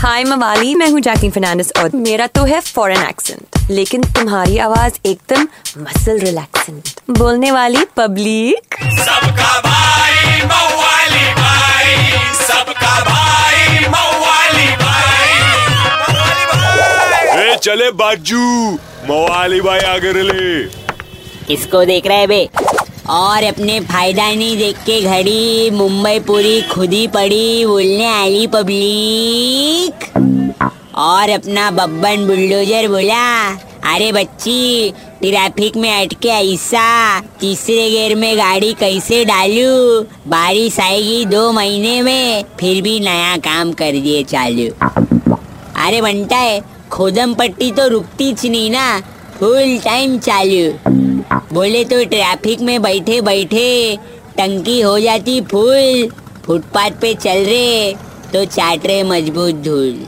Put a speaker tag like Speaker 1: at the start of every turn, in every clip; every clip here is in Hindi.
Speaker 1: हाय मवाली मैं हूँ जैकलिन फर्नांडिस और मेरा तो है फॉरेन एक्सेंट लेकिन तुम्हारी आवाज़ एकदम मसल रिलैक्सेंट बोलने वाली पब्लिक
Speaker 2: सबका भाई मवाली भाई सबका भाई मवाली भाई.
Speaker 3: ए चले बाजू मवाली भाई आगे ले
Speaker 4: इसको देख रहे बे. और अपने फ़ायदा नहीं देख के घड़ी मुंबई पूरी खुदी पड़ी, बोलने आली पब्लिक। और अपना बब्बन बुलडोजर बोला, अरे बच्ची, ट्रैफ़िक में अटके ऐसा, तीसरे गेर में गाड़ी कैसे डालू? बारिश आएगी दो महीने में, फिर भी नया काम कर दिए चालू। अरे बनता है, खोदम पट्टी तो रुकती नहीं ना फुल टाइम चालू। बोले तो ट्रैफ़िक में बैठे बैठे टंकी हो जाती फुल। फुटपाथ पे चल रहे तो चाट रहे मज़बूत धूल।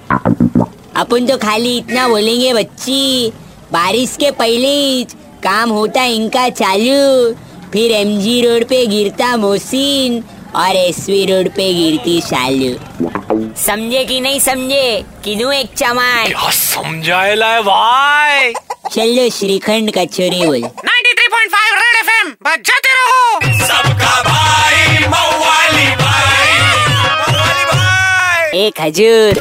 Speaker 4: अपन तो खाली इतना बोलेंगे, बच्ची, बारिश के पहले ही काम होता इनका चालू। फिर एमजी रोड पे गिरता मोहसिन और एसवी रोड पे गिरती शालू। समझे कि नहीं समझे? किनू एक चमान
Speaker 2: क्या समझाए लाए भाई?
Speaker 4: चलो श्रीखंड कचोरी बोल।
Speaker 5: 93.5 रेड एफएम बजाते रहो।
Speaker 2: सबका भाई मवाली भाई। मवाली भाई
Speaker 4: एक हजूर